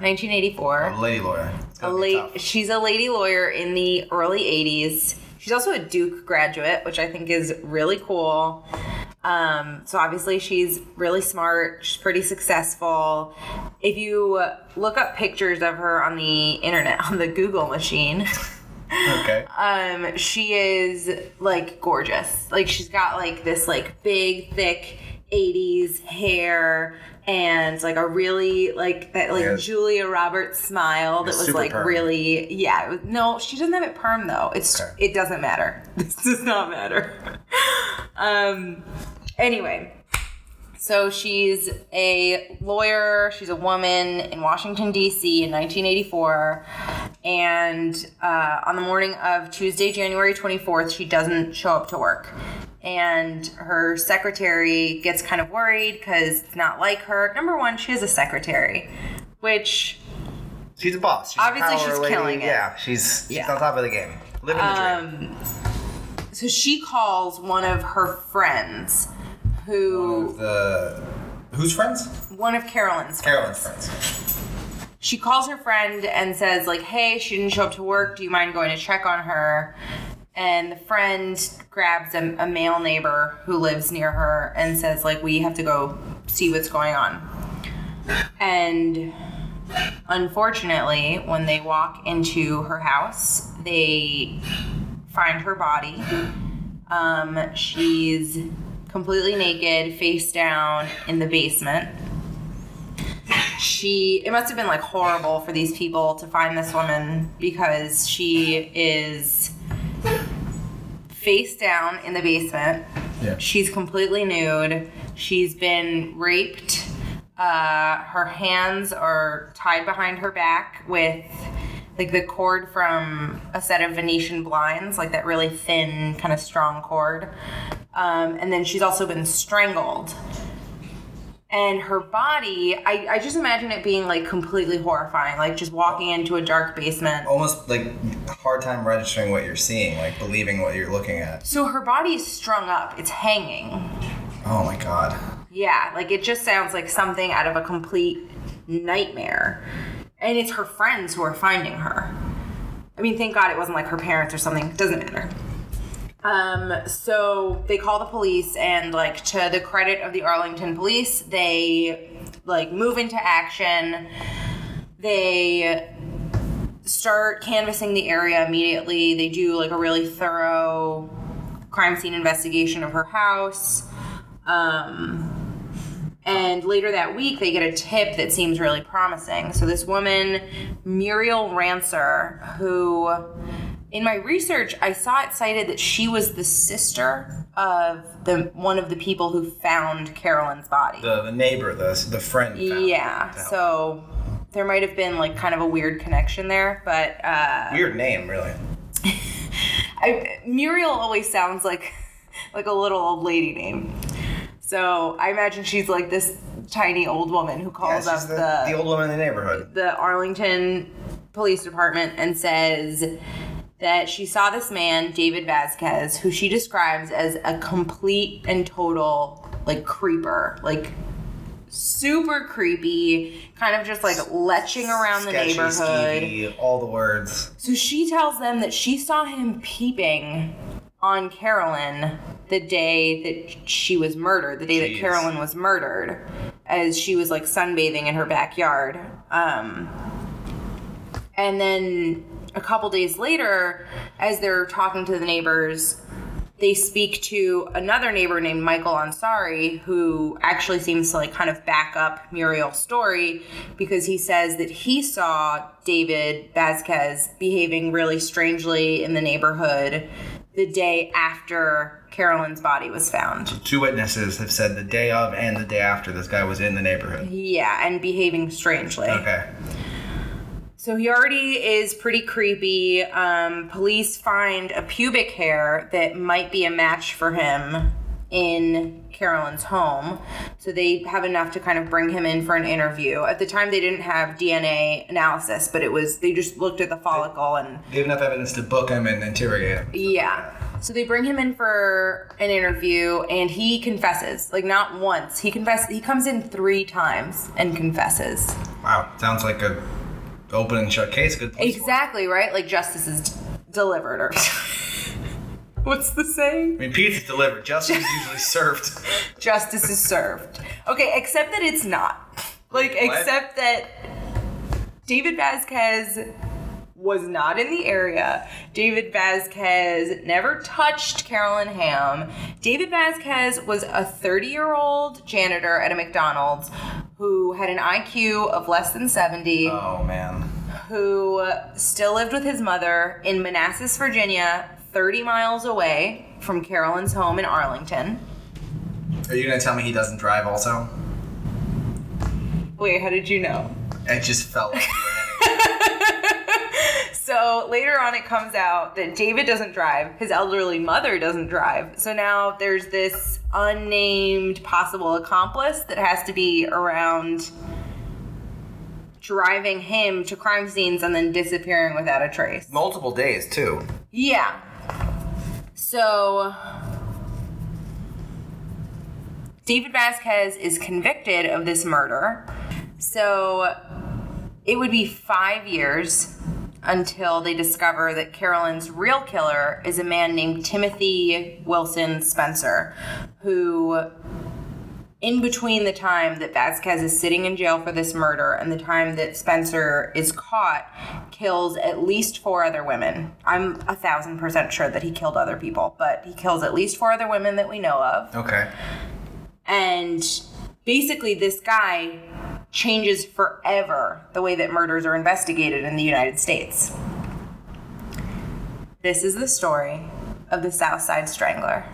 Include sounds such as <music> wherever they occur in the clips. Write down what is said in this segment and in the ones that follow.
1984. A lady lawyer. A gotta be late, tough. she's a lady lawyer in the early 80s. She's also a Duke graduate, which I think is really cool. Um, so obviously she's really smart. She's pretty successful. If you look up pictures of her on the internet <laughs> on the Google machine, Okay. um, she is like gorgeous. Like she's got like this like big thick 80s hair and like a really like that like Yeah. Julia Roberts smile that was like perm. really yeah. it was- No, she doesn't have it perm though. It's Okay. it doesn't matter. <laughs> This does not matter. um anyway, so she's a lawyer. She's a woman in Washington, D.C. in 1984. And uh, on the morning of Tuesday, January 24th, she doesn't show up to work. And her secretary gets kind of worried because it's not like her. Number one, she has a secretary, which She's a boss. She's Obviously, power she's lady. killing it. Yeah, she's, she's Yeah. on top of the game. Living the dream. Um, so she calls one of her friends who The who's friends? one of Carolyn's Carolyn's friends. she calls her friend and says like hey she didn't show up to work do you mind going to check on her and the friend grabs a, a male neighbor who lives near her and says like we have to go see what's going on. And unfortunately when they walk into her house they find her body. Um, she's completely naked face down in the basement. She it must have been like horrible for these people to find this woman because she is face down in the basement. Yeah. she's completely nude. She's been raped. Uh, her hands are tied behind her back with like the cord from a set of venetian blinds like that really thin kind of strong cord. Um, and then she's also been strangled and her body I, I just imagine it being like completely horrifying like just walking into a dark basement. Almost like hard time registering what you're seeing, like believing what you're looking at. so her body is strung up. It's hanging. Oh my god. yeah like it just sounds like something out of a complete nightmare. And it's her friends who are finding her. I mean thank god it wasn't like her parents or something. It doesn't matter um, so they call the police and like to the credit of the arlington police they like move into action. They start canvassing the area immediately. They do like a really thorough crime scene investigation of her house. Um, and later that week, they get a tip that seems really promising. So, this woman, Muriel Rancer, who in my research, I saw it cited that she was the sister of the one of the people who found Carolyn's body. The, the neighbor, the the friend. yeah, so there might have been like kind of a weird connection there, but uh, weird name, really. <laughs> I, Muriel always sounds like like a little old lady name. So I imagine she's like this tiny old woman who Yeah, calls she's up the, the, the old woman in the neighborhood. the Arlington Police Department and says that she saw this man, David Vasquez, who she describes as a complete and total like creeper, like super creepy, kind of just like leching around the neighborhood. skeevy, all the words. So she tells them that she saw him peeping on Carolyn the day that she was murdered, the day Jeez. that Carolyn was murdered, as she was like sunbathing in her backyard. Um, and then a couple days later, as they're talking to the neighbors, they speak to another neighbor named Michael Ansari, who actually seems to like kind of back up Muriel's story because he says that he saw David Vasquez behaving really strangely in the neighborhood the day after Carolyn's body was found. Two witnesses have said the day of and the day after this guy was in the neighborhood. Yeah, and behaving strangely. Okay. So he already is pretty creepy. Um, police find a pubic hair that might be a match for him in Carolyn's home. So they have enough to kind of bring him in for an interview. At the time, they didn't have DNA analysis, but it was, they just looked at the follicle and They have enough evidence to book him and interrogate him. yeah. So they bring him in for an interview and he confesses. Like not once. He confesses he comes in 3 times and confesses. Wow, sounds like a open and shut case. Good. Exactly, right? Like justice is d- delivered or <laughs> What's the saying? I mean, pizza's delivered. Justice is usually <laughs> served. Justice is served. Okay, except that it's not. Like What? except that David Vasquez was not in the area. David Vasquez never touched Carolyn Hamm. David Vasquez was a 30 year old janitor at a McDonald's who had an IQ of less than 70, Oh man. who still lived with his mother in Manassas, Virginia, 30 miles away from Carolyn's home in Arlington. Are you gonna tell me he doesn't drive also? Wait, how did you know? It just felt like you were heading. So later on, it comes out that David doesn't drive. His elderly mother doesn't drive. So now there's this unnamed possible accomplice that has to be around driving him to crime scenes and then disappearing without a trace. Multiple days too. Yeah. So David Vasquez is convicted of this murder. So it would be five years until they discover that Carolyn's real killer is a man named Timothy Wilson Spencer, who in between the time that Vasquez is sitting in jail for this murder and the time that Spencer is caught, kills at least four other women. I'm a thousand percent sure that he killed other people, but he kills at least four other women that we know of. Okay. And basically, this guy changes forever the way that murders are investigated in the United States. This is the story of the South Side Strangler.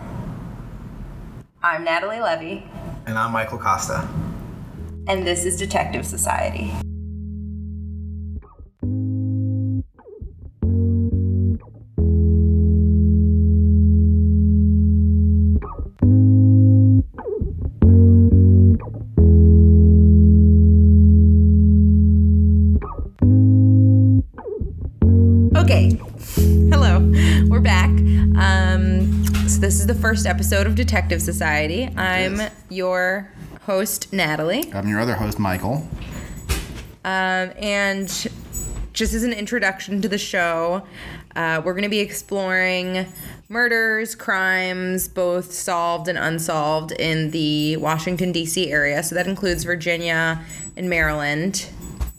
I'm Natalie Levy, And I'm Michael Costa. and this is Detective Society. First episode of Detective Society. I'm Yes. your host, Natalie. I'm your other host, Michael. Um, and just as an introduction to the show, uh, we're going to be exploring murders, crimes, both solved and unsolved, in the Washington, D.C. area. So that includes Virginia and Maryland,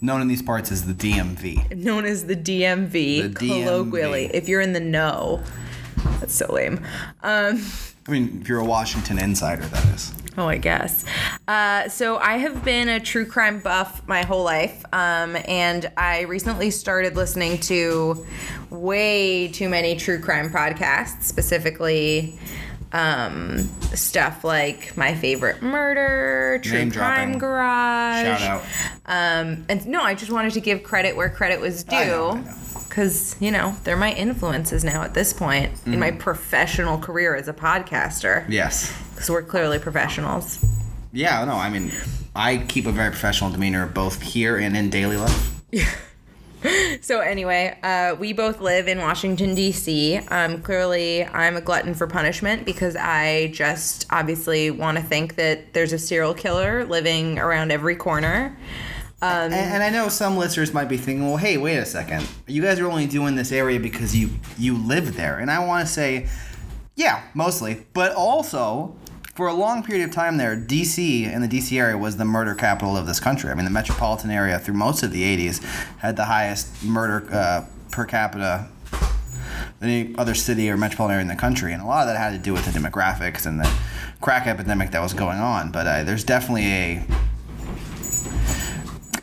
Known in these parts as the DMV. known as the DMV, The colloquially, DMV. if you're in the know. That's so lame. Um, I mean, if you're a Washington insider, that is. Oh, I guess. Uh, so I have been a true crime buff my whole life, um, and I recently started listening to way too many true crime podcasts, specifically um, stuff like My Favorite Murder, True Name Crime dropping. Garage. Shout out. Um, and no, I just wanted to give credit where credit was I know, I due. Because, you know, they're my influences now at this point in Mm. my professional career as a podcaster. Yes. Because we're clearly professionals. Yeah, no, I mean, I keep a very professional demeanor both here and in daily life. <laughs> So anyway, uh, we both live in Washington D.C. Um, clearly, I'm a glutton for punishment because I just obviously want to think that there's a serial killer living around every corner. and, and I know some listeners might be thinking, well, hey, wait a second. You guys are only doing this area because you you live there. And I want to say, yeah, mostly. But also, for a long period of time there, DC and the DC area was the murder capital of this country. I mean, the metropolitan area through most of the 80s had the highest murder uh, per capita than any other city or metropolitan area in the country. And a lot of that had to do with the demographics and the crack epidemic that was going on. But uh, there's definitely a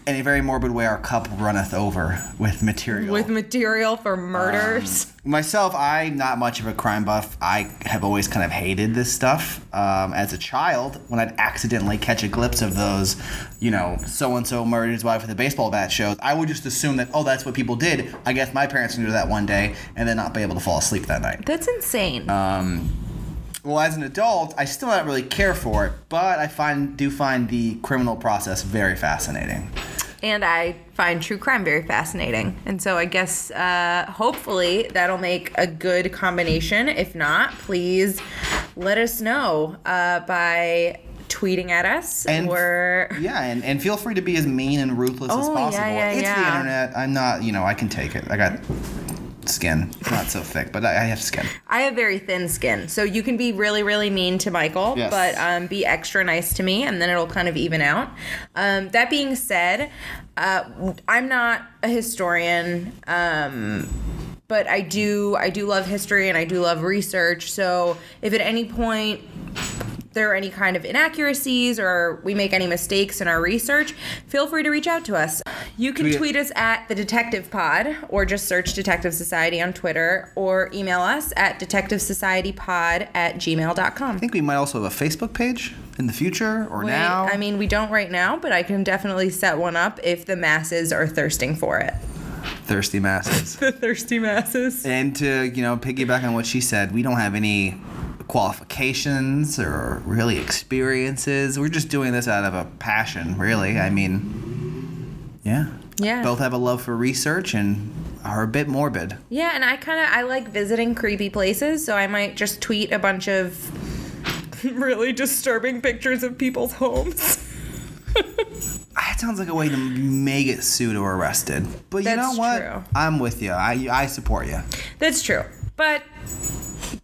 in a very morbid way, our cup runneth over with material. With material for murders. Myself, I'm not much of a crime buff. I have always kind of hated this stuff. Um, as a child, when I'd accidentally catch a glimpse of those, you know, so and so murdered his wife with a baseball bat shows, I would just assume that, oh, that's what people did. I guess my parents can do that one day and then not be able to fall asleep that night. That's insane. Um, well, as an adult, I still don't really care for it, but I find do find the criminal process very fascinating. and I find true crime very fascinating. And so I guess uh, hopefully that'll make a good combination. If not, please let us know uh, by tweeting at us And- or. <laughs> Yeah, and, and feel free to be as mean and ruthless as Oh, possible. yeah, yeah, it's the internet. I'm not, you know, I can take it. I got skin, not so thick, but I, I have skin. I have very thin skin, so you can be really, really mean to Michael, Yes. but um, be extra nice to me, and then it'll kind of even out. Um, that being said, uh, I'm not a historian. Um, but I do I do love history and I do love research. So if at any point there are any kind of inaccuracies or we make any mistakes in our research, feel free to reach out to us. You can Tweet- us at the Detective Pod or just search Detective Society on Twitter or email us at detectivesocietypod at gmail.com. I think we might also have a Facebook page in the future or Wait, now. I mean, we don't right now, but I can definitely set one up if the masses are thirsting for it. Thirsty masses. <laughs> The thirsty masses. and to, you know, piggyback on what she said, we don't have any qualifications or really experiences. We're just doing this out of a passion, really. I mean, yeah. Yeah. Both have a love for research and are a bit morbid. Yeah, and I kind of I like visiting creepy places, so I might just tweet a bunch of <laughs> really disturbing pictures of people's homes. <laughs> That sounds like a way to may get sued or arrested. But you That's know what? true. I'm with you. I, I support you. That's true. But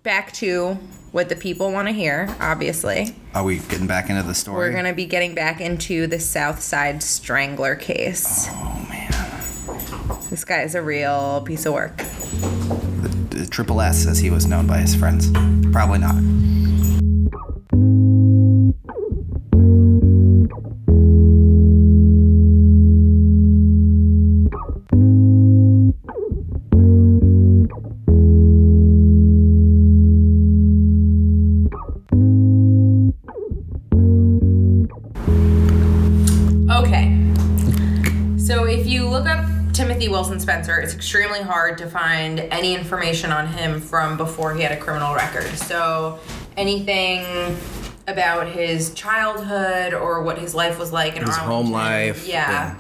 back to what the people want to hear, obviously. Are we getting back into the story? We're going to be getting back into the South Side Strangler case. Oh man. This guy is a real piece of work. The, the Triple S, as he was known by his friends. Probably not. Spencer, it's extremely hard to find any information on him from before he had a criminal record. So anything about his childhood or what his life was like in His Arlington, home life, Yeah.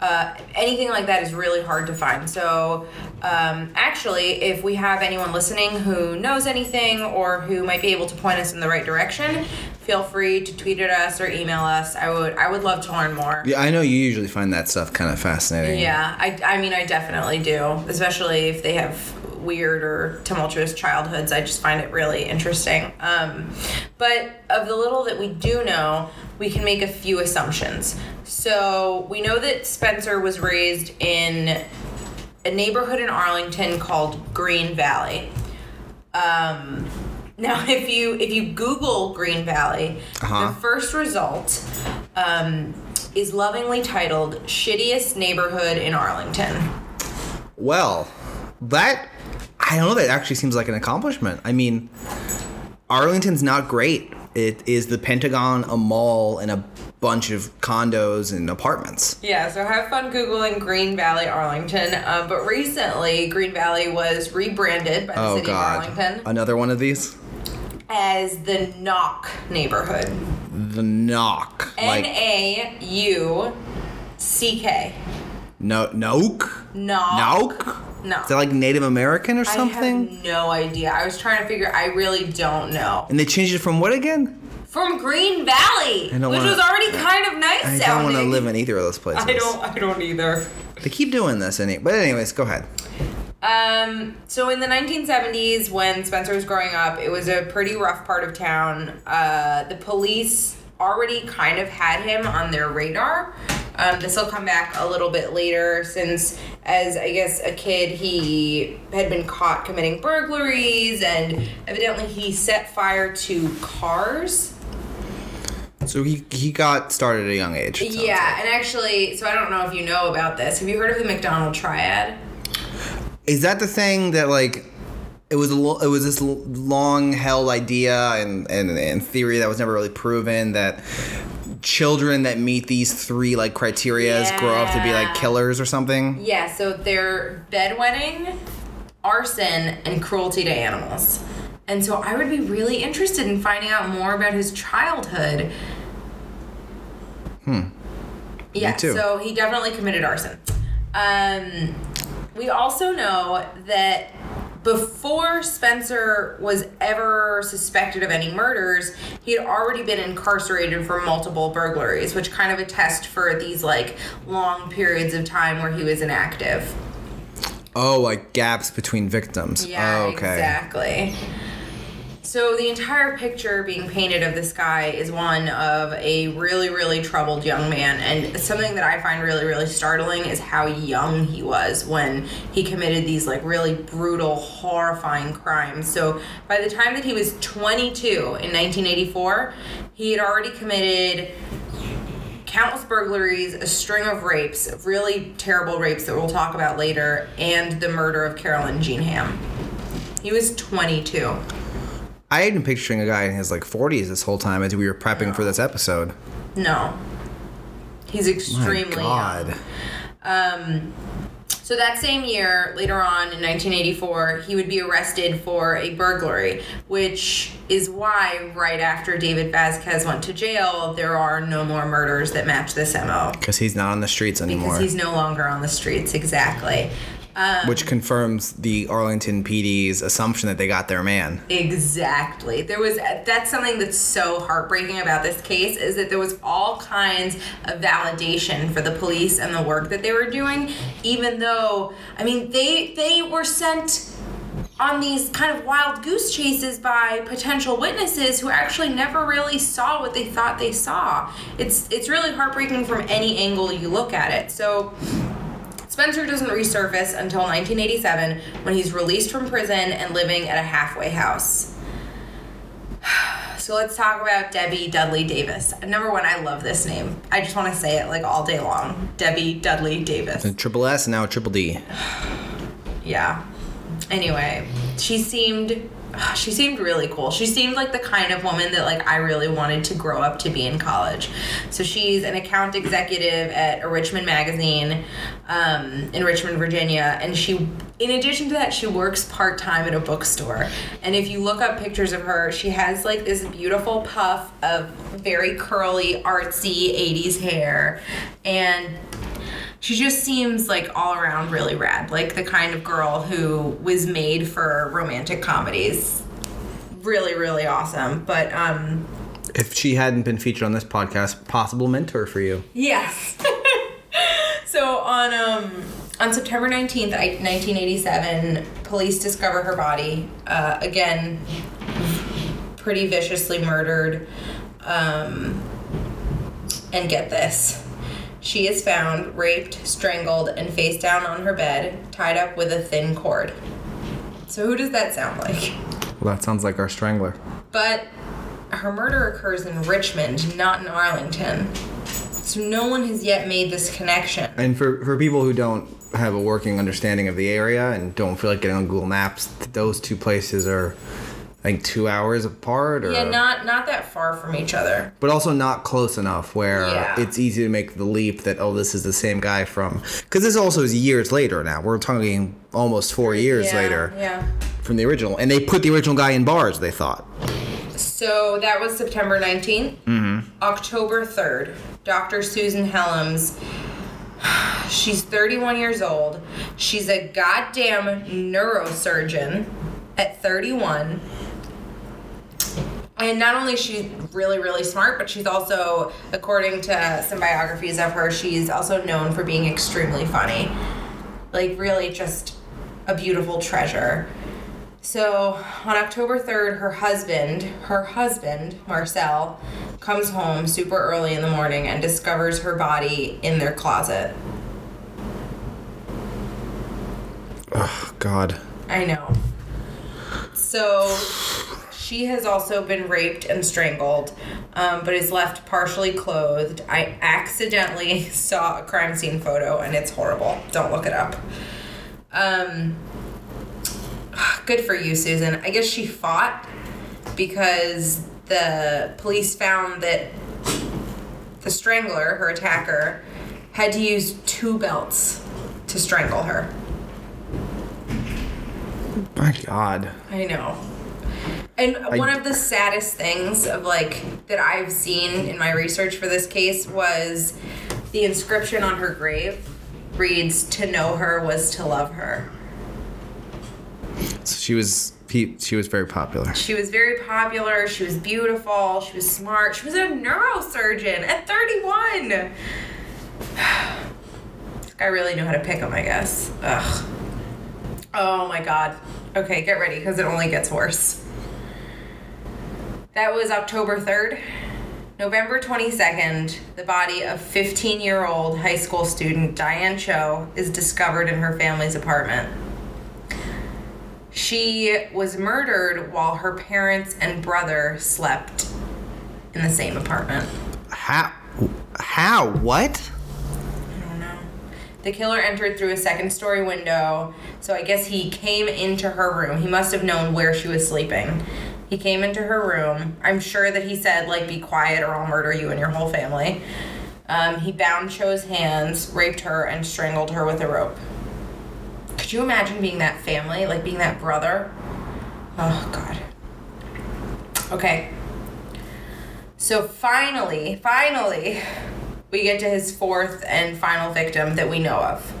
Uh, anything like that is really hard to find. So, um, actually, if we have anyone listening who knows anything or who might be able to point us in the right direction, feel free to tweet at us or email us. I would I would love to learn more. Yeah, I know you usually find that stuff kind of fascinating. Yeah, I, I mean, I definitely do, especially if they have weird or tumultuous childhoods. I just find it really interesting. Um, but of the little that we do know, we can make a few assumptions. So we know that Spencer was raised in a neighborhood in Arlington called Green Valley. Um, now, <laughs> if you if you Google Green Valley, Uh-huh. the first result um, is lovingly titled "Shittiest Neighborhood in Arlington." Well, that I don't know. That actually seems like an accomplishment. I mean, Arlington's not great. It is the Pentagon, a mall, and a bunch of condos and apartments. Yeah, so have fun googling Green Valley, Arlington. Um, but recently, Green Valley was rebranded by the Oh city God, of Arlington another one of these. As the Nauck neighborhood. The Nauck, N A U C K. like A U C K. no Nook, Knock. Nook. No. Is that like Native American or I something? have no idea. I was trying to figure. I really don't know. And they changed it from what again? From Green Valley, which wanna- was already kind of nice I don't want to live in either of those places. I don't. I don't either. They keep doing this, any. But anyways, go ahead. Um, so in the 1970s, when Spencer was growing up, it was a pretty rough part of town. Uh, the police already kind of had him on their radar. Um, this will come back a little bit later, since as I guess a kid, he had been caught committing burglaries, and evidently he set fire to cars. So he he got started at a young age. Yeah, and actually, so I don't know if you know about this. Have you heard of the McDonald Triad? Is that the thing that like it was a lo- it was this long held idea and, and and theory that was never really proven that children that meet these three like criterias grow up to be like killers or something? Yeah, so they're bedwetting, arson, and cruelty to animals. And so I would be really interested in finding out more about his childhood. Hmm. Yeah, too. so he definitely committed arson. Um, we also know that before Spencer was ever suspected of any murders, he had already been incarcerated for multiple burglaries, which kind of attest for these like long periods of time where he was inactive. Oh, like gaps between victims. Yeah, oh, okay. exactly. So the entire picture being painted of this guy is one of a really, really troubled young man, and something that I find really, really startling is how young he was when he committed these like really brutal, horrifying crimes. So by the time that he was 22 in 1984, he had already committed countless burglaries, a string of rapes, really terrible rapes that we'll talk about later, and the murder of Carolyn Jean Hamm. He was 22. I had been picturing a guy in his like 40s this whole time as we were prepping for this episode. No. He's My extremely God. young. Um, so that same year, later on in 1984, he would be arrested for a burglary, which is why right after David Vasquez went to jail, there are no more murders that match this MO. Because he's not on the streets anymore. Because he's no longer on the streets, exactly. Um, which confirms the Arlington PD's assumption that they got their man. Exactly. There was that's something that's so heartbreaking about this case is that there was all kinds of validation for the police and the work that they were doing even though I mean they they were sent on these kind of wild goose chases by potential witnesses who actually never really saw what they thought they saw. It's it's really heartbreaking from any angle you look at it. So Spencer doesn't resurface until 1987 when he's released from prison and living at a halfway house. <sighs> So let's talk about Debbie Dudley Davis. Number one, I love this name. I just want to say it like all day long. Debbie Dudley Davis. And triple S now triple D. <sighs> Yeah. Anyway, she seemed <sighs> she seemed really cool. She seemed like the kind of woman that like I really wanted to grow up to be in college. So she's an account executive at a Richmond magazine um, in Richmond, Virginia, and she, in addition to that, she works part time at a bookstore. And if you look up pictures of her, she has like this beautiful puff of very curly, artsy '80s hair, and she just seems like all around really rad. Like the kind of girl who was made for romantic comedies. Really really awesome. But um If she hadn't been featured on this podcast, possible mentor for you. yes. <laughs> So on um on september 19th 1987 police discover her body uh, again pretty viciously murdered um and get this she is found raped, strangled, and face down on her bed, tied up with a thin cord. So, who does that sound like? Well, that sounds like our strangler. But her murder occurs in Richmond, not in Arlington. So, no one has yet made this connection. And for, for people who don't have a working understanding of the area and don't feel like getting on Google Maps, those two places are, I think, two hours apart, or Yeah, not not that far from each other. but also not close enough where Yeah. it's easy to make the leap that oh, this is the same guy from. Because this also is years later now. We're talking almost four years yeah, later Yeah. from the original, and they put the original guy in bars. They thought. So that was September 19th. Mm-hmm. October 3rd, Dr. Susan Hellams. <sighs> She's 31 years old. She's a goddamn neurosurgeon at 31. And not only is she really, really smart, but she's also, according to some biographies of her, she's also known for being extremely funny. Like, really, just a beautiful treasure. So on October 3rd, her husband, her husband, Marcel, comes home super early in the morning and discovers her body in their closet. Oh God. I know. So she has also been raped and strangled, um, but is left partially clothed. I accidentally <laughs> saw a crime scene photo and it's horrible. Don't look it up. Um, <sighs> good for you, Susan. I guess she fought because the police found that the strangler, her attacker, had to use two belts to strangle her. My God. I know. And one of the saddest things of like that I've seen in my research for this case was the inscription on her grave reads to know her was to love her. So she was she was very popular. She was very popular, she was beautiful, she was smart, she was a neurosurgeon at 31. <sighs> this guy really knew how to pick him, I guess. Ugh. Oh my god. Okay, get ready because it only gets worse. That was October 3rd. November 22nd, the body of 15 year old high school student Diane Cho is discovered in her family's apartment. She was murdered while her parents and brother slept in the same apartment. How? How? What? I don't know. The killer entered through a second story window, so I guess he came into her room. He must have known where she was sleeping. He came into her room. I'm sure that he said, like, be quiet or I'll murder you and your whole family. Um, he bound Cho's hands, raped her, and strangled her with a rope. Could you imagine being that family, like being that brother? Oh, God. Okay. So finally, finally, we get to his fourth and final victim that we know of.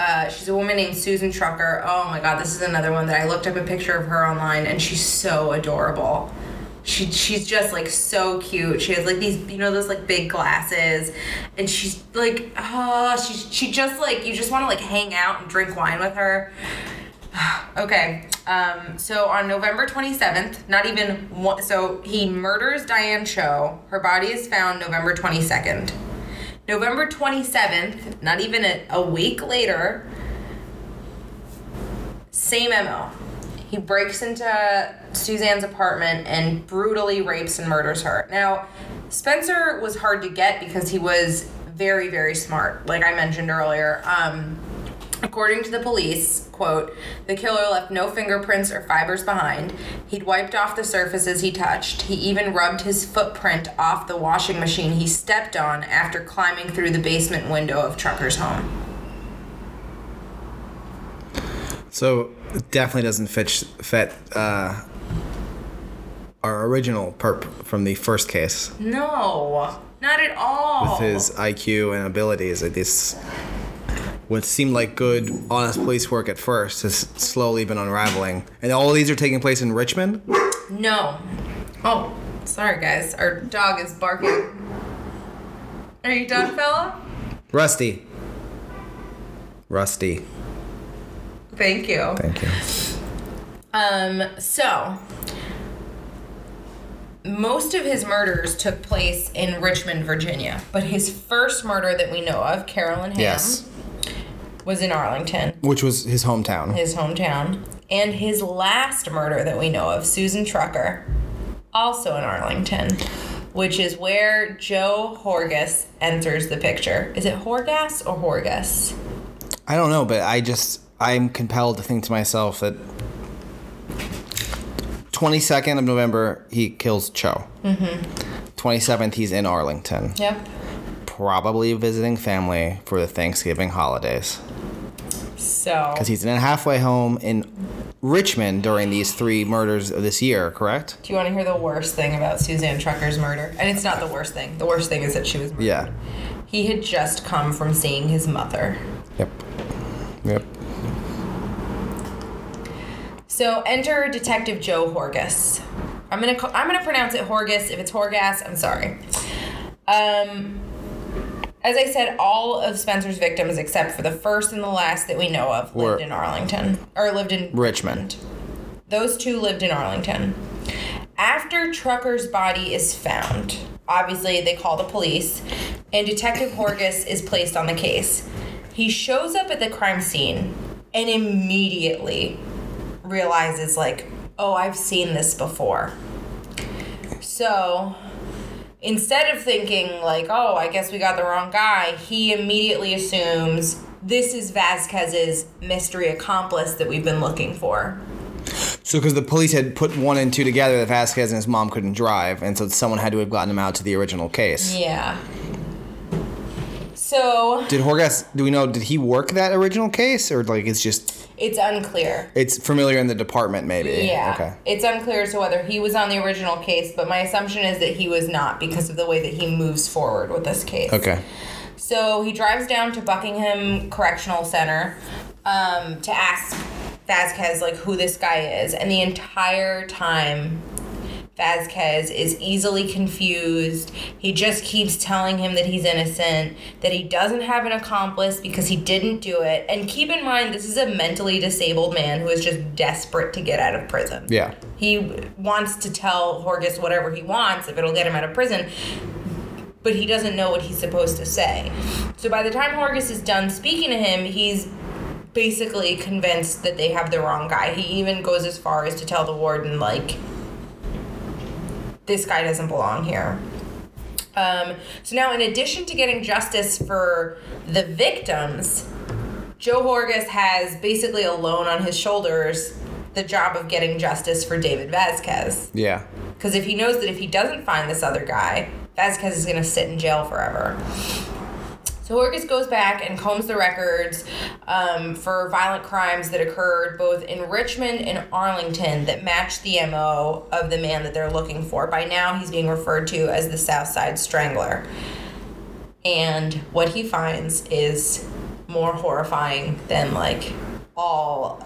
Uh, she's a woman named Susan Trucker. Oh my god, this is another one that I looked up a picture of her online and she's so adorable. She, she's just like so cute. She has like these, you know, those like big glasses, and she's like, oh, she she just like you just want to like hang out and drink wine with her. <sighs> okay, um, so on November 27th, not even one, so he murders Diane Cho. Her body is found November 22nd. November 27th, not even a, a week later, same MO. He breaks into Suzanne's apartment and brutally rapes and murders her. Now, Spencer was hard to get because he was very, very smart, like I mentioned earlier. Um, According to the police, quote, the killer left no fingerprints or fibers behind. He'd wiped off the surfaces he touched. He even rubbed his footprint off the washing machine he stepped on after climbing through the basement window of Trucker's home. So definitely doesn't fit fit uh, our original perp from the first case No, not at all. with his IQ and abilities. This, what seemed like good, honest police work at first has slowly been unraveling. And all these are taking place in Richmond. No. Oh, sorry guys. Our dog is barking. Are you done, fella? Rusty. Rusty. Thank you. Thank you. Um, so most of his murders took place in Richmond, Virginia, but his first murder that we know of, Carolyn Hamm, Yes. Was in Arlington, Which was his hometown. his hometown. And his last murder that we know of, Susan Trucker, also in Arlington, which is where Joe Horgas enters the picture. Is it Horgas or Horgas? I don't know, but I just I'm compelled to think to myself that 22nd of November he kills Cho. Mm-hmm. 27th he's in Arlington, Yep. Probably visiting family for the Thanksgiving holidays. So Because he's in a halfway home in Richmond during these three murders of this year, correct? Do you want to hear the worst thing about Suzanne Trucker's murder? And it's not the worst thing. The worst thing is that she was murdered. Yeah. He had just come from seeing his mother. Yep. Yep. So enter Detective Joe Horgas. I'm gonna call, I'm gonna pronounce it Horgas. If it's Horgas, I'm sorry. Um, as I said, all of Spencer's victims, except for the first and the last that we know of, lived Were- in Arlington or lived in Richmond. Those two lived in Arlington. After Trucker's body is found, obviously they call the police, and Detective Horgas is placed on the case. He shows up at the crime scene and immediately realizes, like, oh, I've seen this before. So instead of thinking, like, oh, I guess we got the wrong guy, he immediately assumes this is Vasquez's mystery accomplice that we've been looking for. So, because the police had put one and two together that Vasquez and his mom couldn't drive, and so someone had to have gotten him out to the original case. Yeah. So Did Horgas? Do we know? Did he work that original case, or like it's just it's unclear. it's familiar in the department? Maybe. Yeah. Okay. It's unclear as to whether he was on the original case, but my assumption is that he was not because of the way that he moves forward with this case. Okay. So he drives down to Buckingham Correctional Center um, to ask Vasquez like who this guy is, and the entire time Vasquez is easily confused. He just keeps telling him that he's innocent, that he doesn't have an accomplice because he didn't do it. And keep in mind, this is a mentally disabled man who is just desperate to get out of prison. Yeah. He wants to tell Horgas whatever he wants if it'll get him out of prison, but he doesn't know what he's supposed to say. So by the time Horgas is done speaking to him, he's basically convinced that they have the wrong guy. He even goes as far as to tell the warden, like, this guy doesn't belong here. Um, so now, in addition to getting justice for the victims, Joe Horgas has basically alone on his shoulders the job of getting justice for David Vasquez. Yeah. Because if he knows that if he doesn't find this other guy, Vasquez is going to sit in jail forever. So Horgas goes back and combs the records um, for violent crimes that occurred both in Richmond and Arlington that match the MO of the man that they're looking for. By now, he's being referred to as the South Side Strangler. And what he finds is more horrifying than like all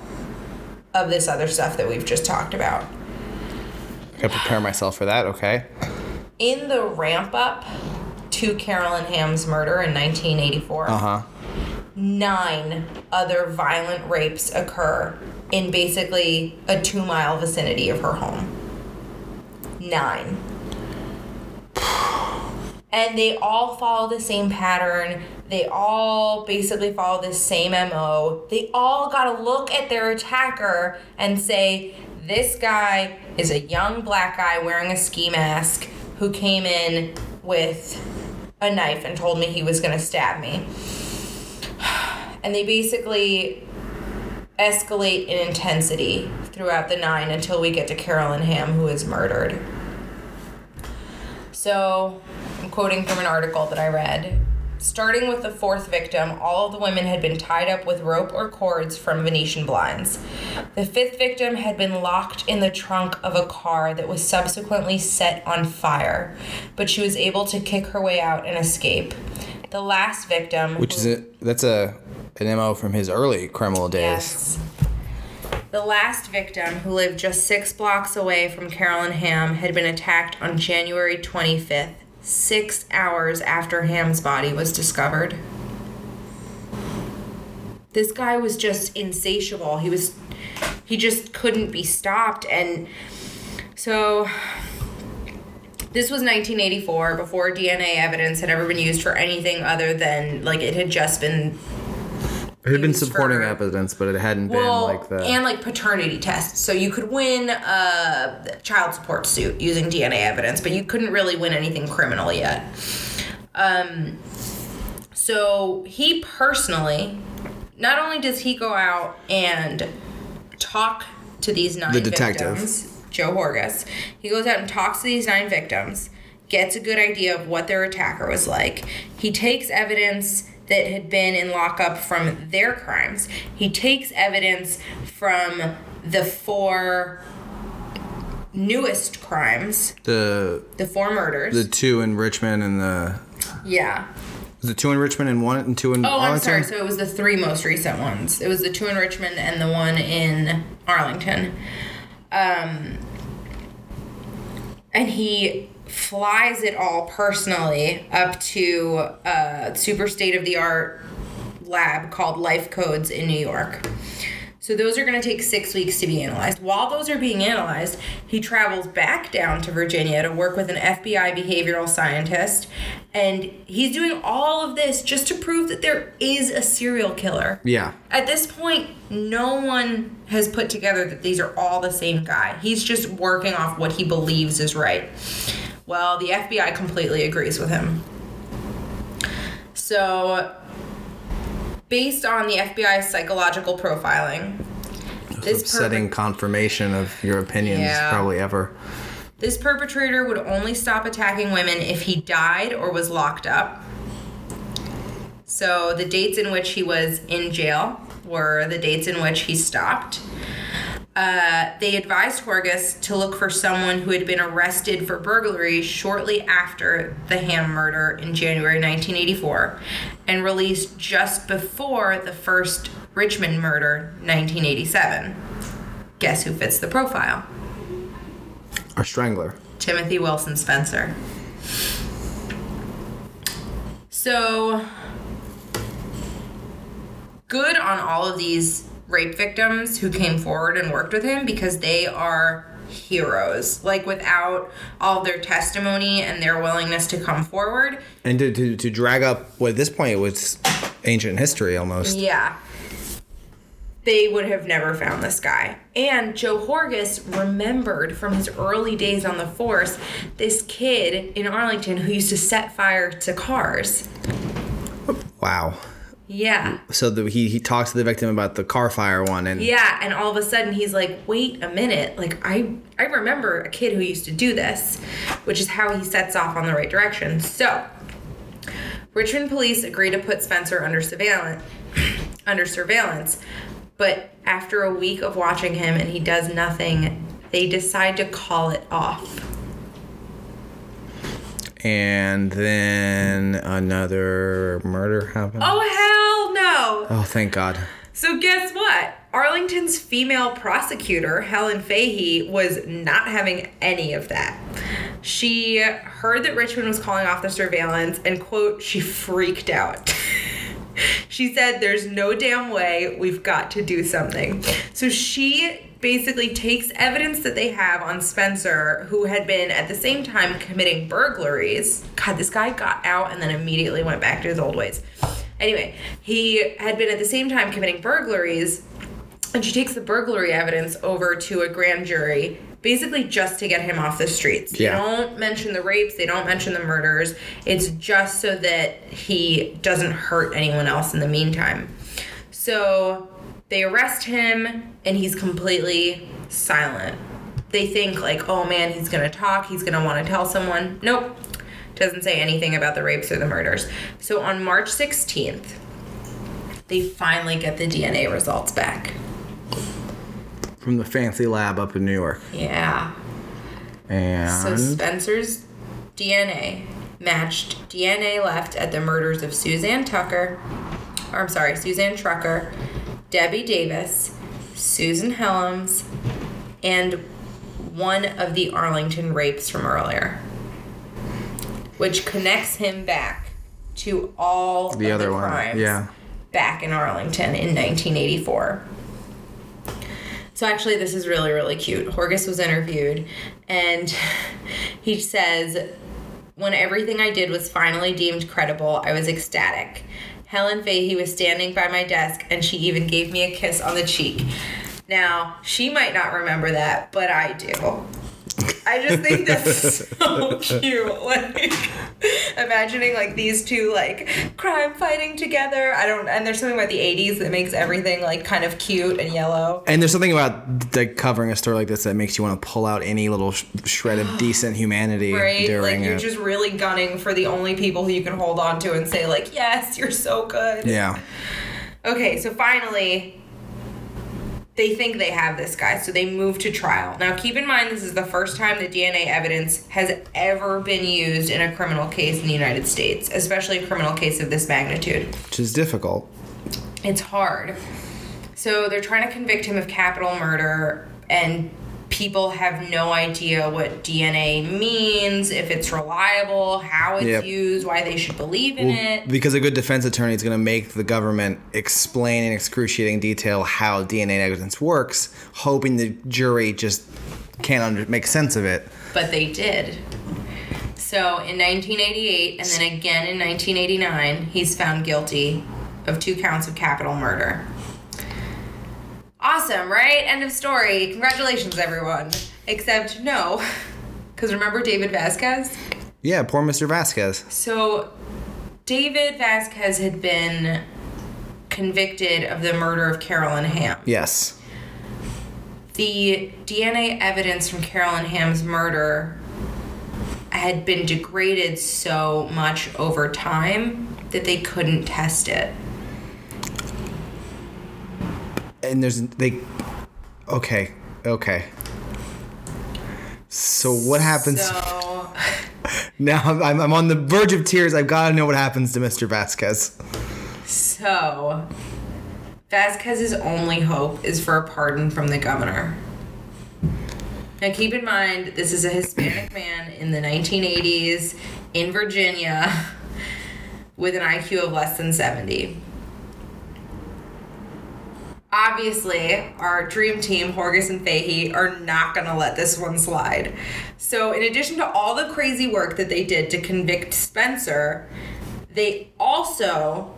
of this other stuff that we've just talked about. Gotta prepare myself for that. Okay. in the ramp up to Carolyn Hamm's murder in 1984, Uh huh. nine other violent rapes occur in basically a two mile vicinity of her home. Nine. And they all follow the same pattern. They all basically follow the same MO. They all got to look at their attacker and say, this guy is a young black guy wearing a ski mask who came in with a knife and told me he was going to stab me. And they basically escalate in intensity throughout the nine until we get to Carolyn Hamm, who is murdered. So, I'm quoting from an article that I read. Starting with the fourth victim, all of the women had been tied up with rope or cords from Venetian blinds. The fifth victim had been locked in the trunk of a car that was subsequently set on fire, but she was able to kick her way out and escape. The last victim, Which is a that's a an mo from his early criminal days. Yes. The last victim, who lived just six blocks away from Carolyn Hamm, had been attacked on January 25th, six hours after Hamm's body was discovered. This guy was just insatiable. He was, he just couldn't be stopped. And so, this was 1984, before DNA evidence had ever been used for anything other than, like, it had just been It had been supporting for- evidence, but it hadn't well, been like the. and like paternity tests. So you could win a child support suit using DNA evidence, but you couldn't really win anything criminal yet. Um, so he personally, not only does he go out and talk to these nine The detective. victims, Joe Horgas, he goes out and talks to these nine victims, gets a good idea of what their attacker was like. He takes evidence that had been in lockup from their crimes. He takes evidence from the four newest crimes, the the four murders. the two in Richmond and the yeah. The two in Richmond and one and two in Oh, I'm Arlington. sorry. So it was the three most recent ones. It was the two in Richmond and the one in Arlington. Um, and he flies it all personally up to a super state of the art lab called Lifecodes in New York. So those are going to take six weeks to be analyzed. While those are being analyzed, he travels back down to Virginia to work with an FBI behavioral scientist, and he's doing all of this just to prove that there is a serial killer. Yeah. At this point, no one has put together that these are all the same guy. He's just working off what he believes is right. Well, the FBI completely agrees with him. So, based on the FBI's psychological profiling, this upsetting confirmation of your opinions Yeah. probably ever. This perpetrator would only stop attacking women if he died or was locked up. So the dates in which he was in jail were the dates in which he stopped. Uh, they advised Horgas to look for someone who had been arrested for burglary shortly after the Hamm murder in January 1984 and released just before the first Richmond murder, 1987. Guess who fits the profile? Our strangler. Timothy Wilson Spencer. So, good on all of these rape victims who mm-hmm. came forward and worked with him because they are heroes. Like, without all their testimony and their willingness to come forward, And to, to, to drag up what at this point was ancient history almost. yeah, they would have never found this guy. And Joe Horgas remembered from his early days on the force this kid in Arlington who used to set fire to cars. Wow. Yeah. So the, he he talks to the victim about the car fire one, and Yeah, and all of a sudden he's like, "Wait a minute. Like I I remember a kid who used to do this," which is how he sets off on the right direction. So, Richmond police agree to put Spencer under surveillance <clears throat> under surveillance, but after a week of watching him and he does nothing, they decide to call it off. And then another murder happened. Oh hell no. Oh, thank God. So guess what? Arlington's female prosecutor, Helen Fahey, was not having any of that. She heard that Richmond was calling off the surveillance and quote, she freaked out. <laughs> <laughs> she said there's no damn way we've got to do something. So she basically takes evidence that they have on Spencer, who had been at the same time committing burglaries. God, this guy got out and then immediately went back to his old ways. Anyway, he had been at the same time committing burglaries, and she takes the burglary evidence over to a grand jury, basically just to get him off the streets. Yeah. They don't mention the rapes, they don't mention the murders. It's just so that he doesn't hurt anyone else in the meantime. So they arrest him, and he's completely silent. They think, like, oh man, he's gonna talk, he's gonna wanna tell someone. Nope doesn't say anything about the rapes or the murders. So on March 16th, they finally get the DNA results back. From the fancy lab up in New York, Yeah. and So Spencer's DNA matched DNA left at the murders of Suzanne Tucker, or I'm sorry, Suzanne Trucker, Debbie Davis, Susan Hellams, and one of the Arlington rapes from earlier, which connects him back to all the other the one, yeah. back in Arlington in 1984. So actually, this is really really cute. Horgas was interviewed, and <laughs> he says, "When everything I did was finally deemed credible, I was ecstatic." Helen Fahey was standing by my desk, and she even gave me a kiss on the cheek. Now she might not remember that, but I do. I just think that's <laughs> so cute. Like imagining like these two like crime fighting together. I don't and there's something about the 80s that makes everything like kind of cute and yellow. And there's something about like covering a story like this that makes you want to pull out any little sh- shred of decent humanity <gasps> Right? Like you're it. just really gunning for the only people who you can hold on to and say like, "Yes, you're so good." yeah. Okay, so finally, they think they have this guy, so they move to trial. Now, keep in mind, this is the first time that DNA evidence has ever been used in a criminal case in the United States, especially a criminal case of this magnitude. Which is difficult. It's hard. So they're trying to convict him of capital murder, and people have no idea what DNA means, if it's reliable, how it's Yep. used, why they should believe in it. Because a good defense attorney is going to make the government explain in excruciating detail how DNA negligence works, hoping the jury just can't under- make sense of it. But they did. So in 1988 and then again in 1989, he's found guilty of two counts of capital murder. Awesome, right? End of story. Congratulations, everyone. Except no. <laughs> Because remember David Vasquez? Yeah, poor Mr. Vasquez. So, David Vasquez had been convicted of the murder of Carolyn Hamm. Yes. The DNA evidence from Carolyn Hamm's murder had been degraded so much over time that they couldn't test it. And there's they okay okay so what happens So, <laughs> now I'm, I'm on the verge of tears i've got to know what happens to mr vasquez so Vasquez's only hope is for a pardon from the governor. Now, keep in mind, this is a Hispanic <clears throat> man in the 1980s in Virginia with an IQ of less than 70. Obviously, our dream team, Horgas and Fahey, are not going to let this one slide. So, in addition to all the crazy work that they did to convict Spencer, they also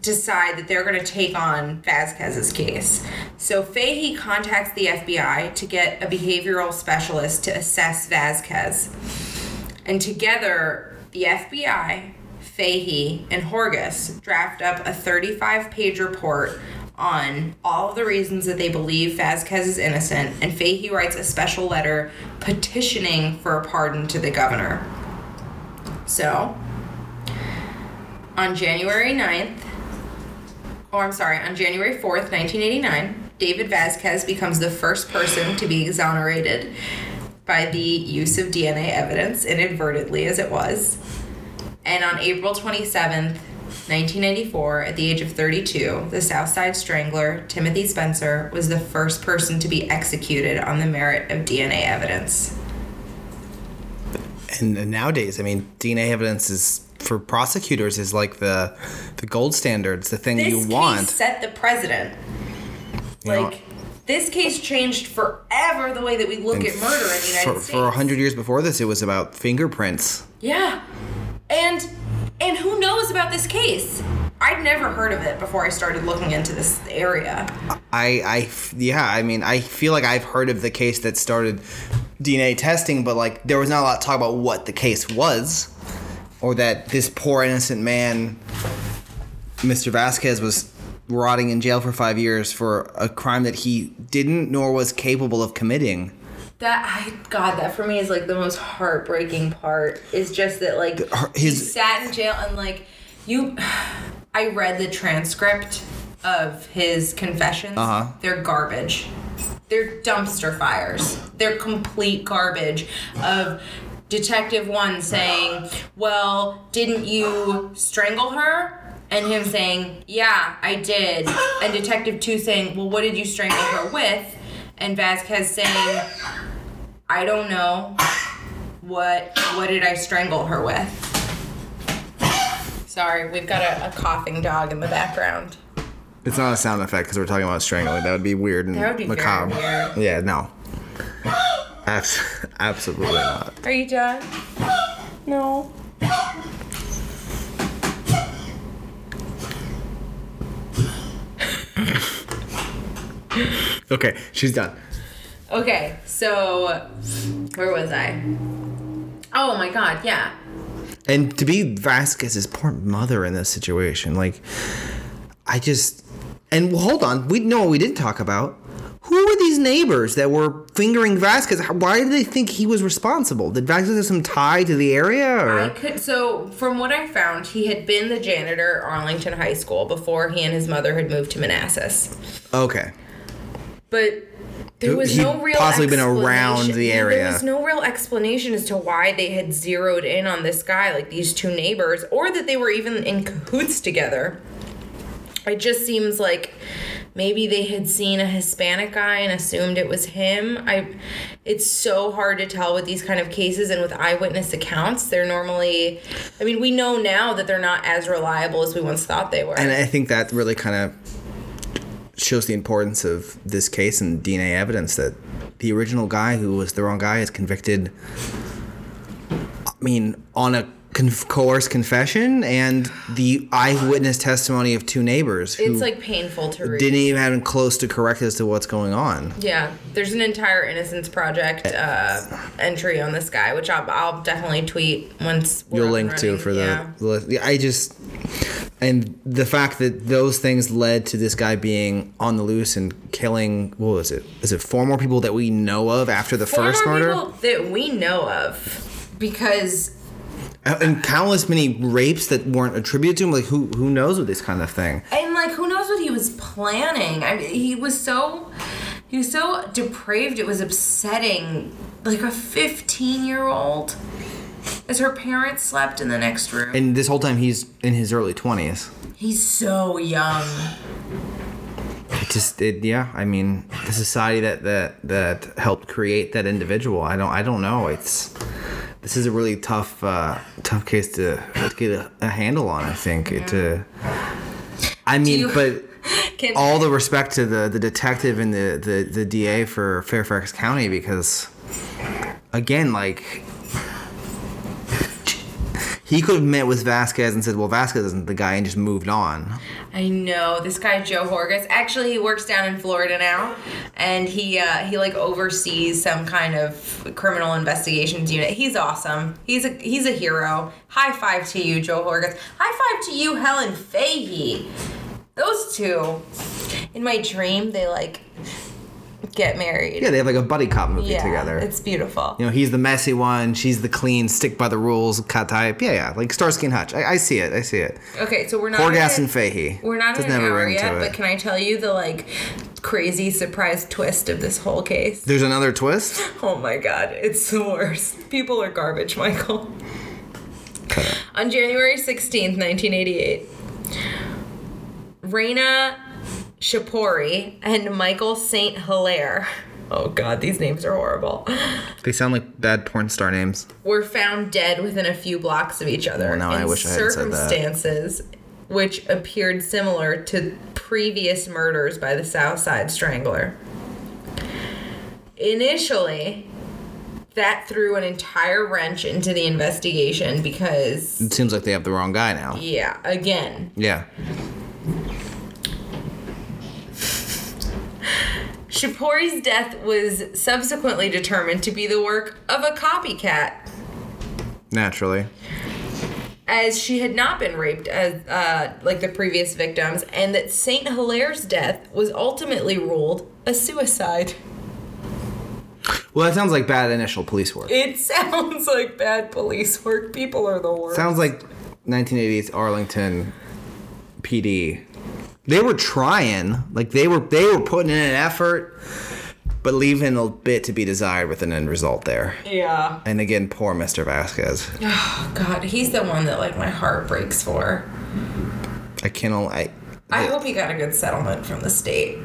decide that they're going to take on Vasquez's case. So Fahey contacts the FBI to get a behavioral specialist to assess Vasquez. And together, the FBI, Fahey, and Horgas draft up a 35 page report on all of the reasons that they believe Vasquez is innocent, and Fahey writes a special letter petitioning for a pardon to the governor. So, on January 9th, or I'm sorry, on January 4th, 1989, David Vasquez becomes the first person to be exonerated by the use of DNA evidence, inadvertently as it was. And on April 27th, 1994, at the age of 32, the Southside Strangler, Timothy Spencer, was the first person to be executed on the merit of DNA evidence. and nowadays i mean dna evidence is for prosecutors is like the the gold standard it's the thing This you case want set the president. You know, Like, this case changed forever the way that we look at murder in the United for, States. for 100 years before this it was about fingerprints Yeah. And and who knows about this case? I'd never heard of it before I started looking into this area. I, I, yeah, I mean, I feel like I've heard of the case that started DNA testing, but like there was not a lot of talk about what the case was, or that this poor innocent man, Mr. Vasquez, was rotting in jail for five years for a crime that he didn't nor was capable of committing. That I God, that for me is like the most heartbreaking part. Is just that like her- he his- sat in jail and like you. I read the transcript of his confessions. Uh-huh. They're garbage. They're dumpster fires. They're complete garbage. Of Detective One saying, "Well, didn't you strangle her?" And him saying, "Yeah, I did." And Detective Two saying, "Well, what did you strangle her with?" And Vasquez saying, I don't know what what did I strangle her with. Sorry, we've got a, a coughing dog in the background. It's not a sound effect because we're talking about strangling. That would be weird and That would be very macabre. weird. Yeah, no. Abs- absolutely not. Are you done? No. <laughs> Okay, she's done. Okay, so where was I? Oh my god, yeah. And to be Vasquez's poor mother in this situation, like, I just. And hold on, we know what we didn't talk about. Who were these neighbors that were fingering Vasquez? Why did they think he was responsible? Did Vasquez have some tie to the area? Or? I could so from what I found, he had been the janitor at Arlington High School before he and his mother had moved to Manassas. okay. But there was He'd no real possibly been around explanation- the area. There was no real explanation as to why they had zeroed in on this guy, like these two neighbors, or that they were even in cahoots together. It just seems like maybe they had seen a Hispanic guy and assumed it was him. I it's so hard to tell with these kind of cases and with eyewitness accounts. They're normally I mean, we know now that they're not as reliable as we once thought they were. And I think that really kind of shows the importance of this case and DNA evidence that the original guy who was the wrong guy is convicted. I mean, on a coerced confession and the eyewitness testimony of two neighbors who it's like painful to read. didn't even have him close to correct as to what's going on. Yeah, there's an entire Innocence Project uh, entry on this guy, which I'll, I'll definitely tweet once we're You'll link to for the, Yeah. the. I just and the fact that those things led to this guy being on the loose and killing what was it? Is it four more people that we know of after the Four first more murder? people that we know of, because uh, and countless many rapes that weren't attributed to him. Like who who knows with this kind of thing? And like, who knows what he was planning? I mean, he was so he was so depraved. It was upsetting. Like a 15 year old, as her parents slept in the next room. And this whole time he's in his early twenties. He's so young. It just it, yeah. I mean, the society that that that helped create that individual. I don't I don't know. It's this is a really tough uh, tough case to, to get a, a handle on. I think it. Uh, I mean, you- but. <laughs> Can, all the respect to the, the detective and the, the, the DA for Fairfax County because, again, like, he could have met with Vasquez and said, well, Vasquez isn't the guy and just moved on. I know this guy Joe Horgas. Actually, he works down in Florida now, and he uh, he like oversees some kind of criminal investigations unit. He's awesome. He's a he's a hero. High five to you, Joe Horgas. High five to you, Helen Fahey. Those two, in my dream, they like get married. Yeah, they have like a buddy cop movie Yeah, together. It's beautiful. you know, he's the messy one, she's the clean, stick by the rules cut type. Yeah, yeah, like Starsky and Hutch. I, I see it, I see it. Okay, so we're not. Horgas and Fahey. We're not Doesn't in an hour yet, but can I tell you the like crazy surprise twist of this whole case? There's another twist. Oh my god, it's the worst. People are garbage, Michael. On January 16th, 1988, Raina Shapori and Michael St. Hilaire, oh god, these names are horrible, They sound like bad porn star names. were found dead within a few blocks of each other Oh, now in I wish I hadn't said that. circumstances which appeared similar to previous murders by the Southside Strangler. Initially, that threw an entire wrench into the investigation because, It seems like they have the wrong guy now. yeah, again, Yeah. Shapori's death was subsequently determined to be the work of a copycat. Naturally. as she had not been raped as uh, like the previous victims, and that Saint Hilaire's death was ultimately ruled a suicide. Well, that sounds like bad initial police work. It <laughs> sounds like bad police work. People are the worst. Sounds like 1980s Arlington PD. They were trying, like they were they were putting in an effort, but leaving a bit to be desired with an end result there. yeah. And again, poor Mr. Vasquez. Oh God, he's the one that like my heart breaks for. I can only, I, I hope he got a good settlement from the state.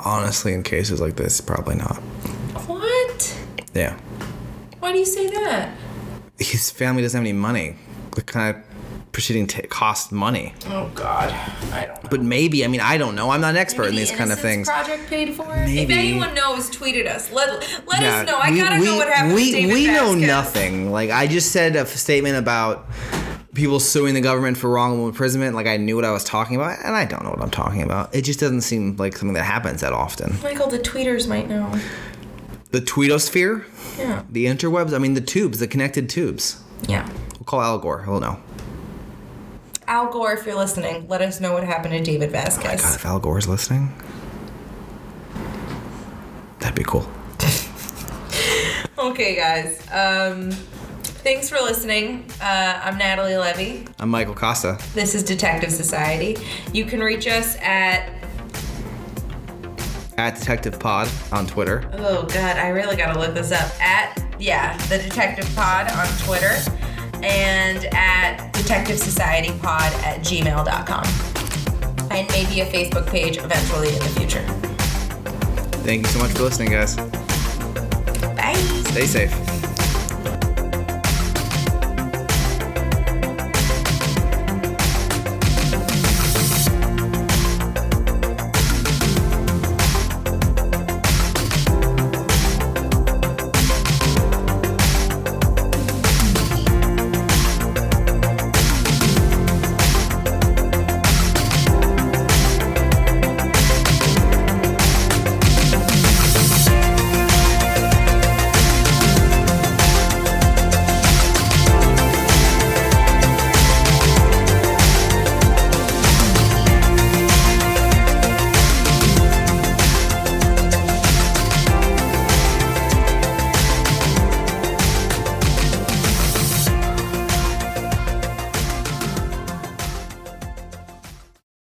honestly, in cases like this, probably not. What? Yeah, Why do you say that? his family doesn't have any money. The kind of proceeding t- cost money. Oh God, I don't know. But maybe, I mean, I don't know. I'm not an expert in these kind of Innocence things. Project paid for it. If Maybe. anyone knows, tweeted us. Let let Yeah, us know. I we- gotta we, know what happened We, to David we know nothing. Like I just said a statement about people suing the government for wrongful imprisonment. Like I knew what I was talking about, and I don't know what I'm talking about. It just doesn't seem like something that happens that often. Michael, the tweeters might know. The tweetosphere, Yeah. the interwebs. I mean, the tubes, the connected tubes. Yeah. We'll call Al Gore. He'll know. Al Gore, if you're listening, let us know what happened to David Vasquez. God, if Al Gore's listening, that'd be cool. <laughs> Okay, guys. Um, thanks for listening. Uh, I'm Natalie Levy. I'm Michael Costa. This is Detective Society. You can reach us at At Detective Pod on Twitter. oh god, I really gotta look this up. At yeah, the Detective Pod on Twitter and at Detective Society Pod at gmail.com. And maybe a Facebook page eventually in the future. Thank you so much for listening, guys. Bye. Stay safe.